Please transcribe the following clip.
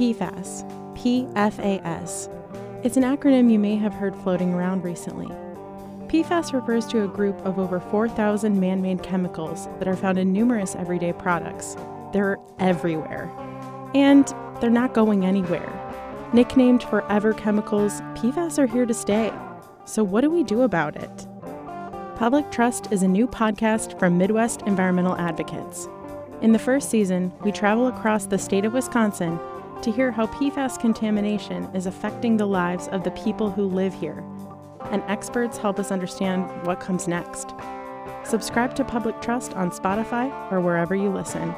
PFAS, PFAS. It's an acronym you may have heard floating around recently. PFAS refers to a group of over 4,000 man made chemicals that are found in numerous everyday products. They're everywhere. And they're not going anywhere. Nicknamed forever chemicals, PFAS are here to stay. So, what do we do about it? Public Trust is a new podcast from Midwest Environmental Advocates. In the first season, we travel across the state of Wisconsin to hear how PFAS contamination is affecting the lives of the people who live here, and experts help us understand what comes next. Subscribe to Public Trust on Spotify or wherever you listen.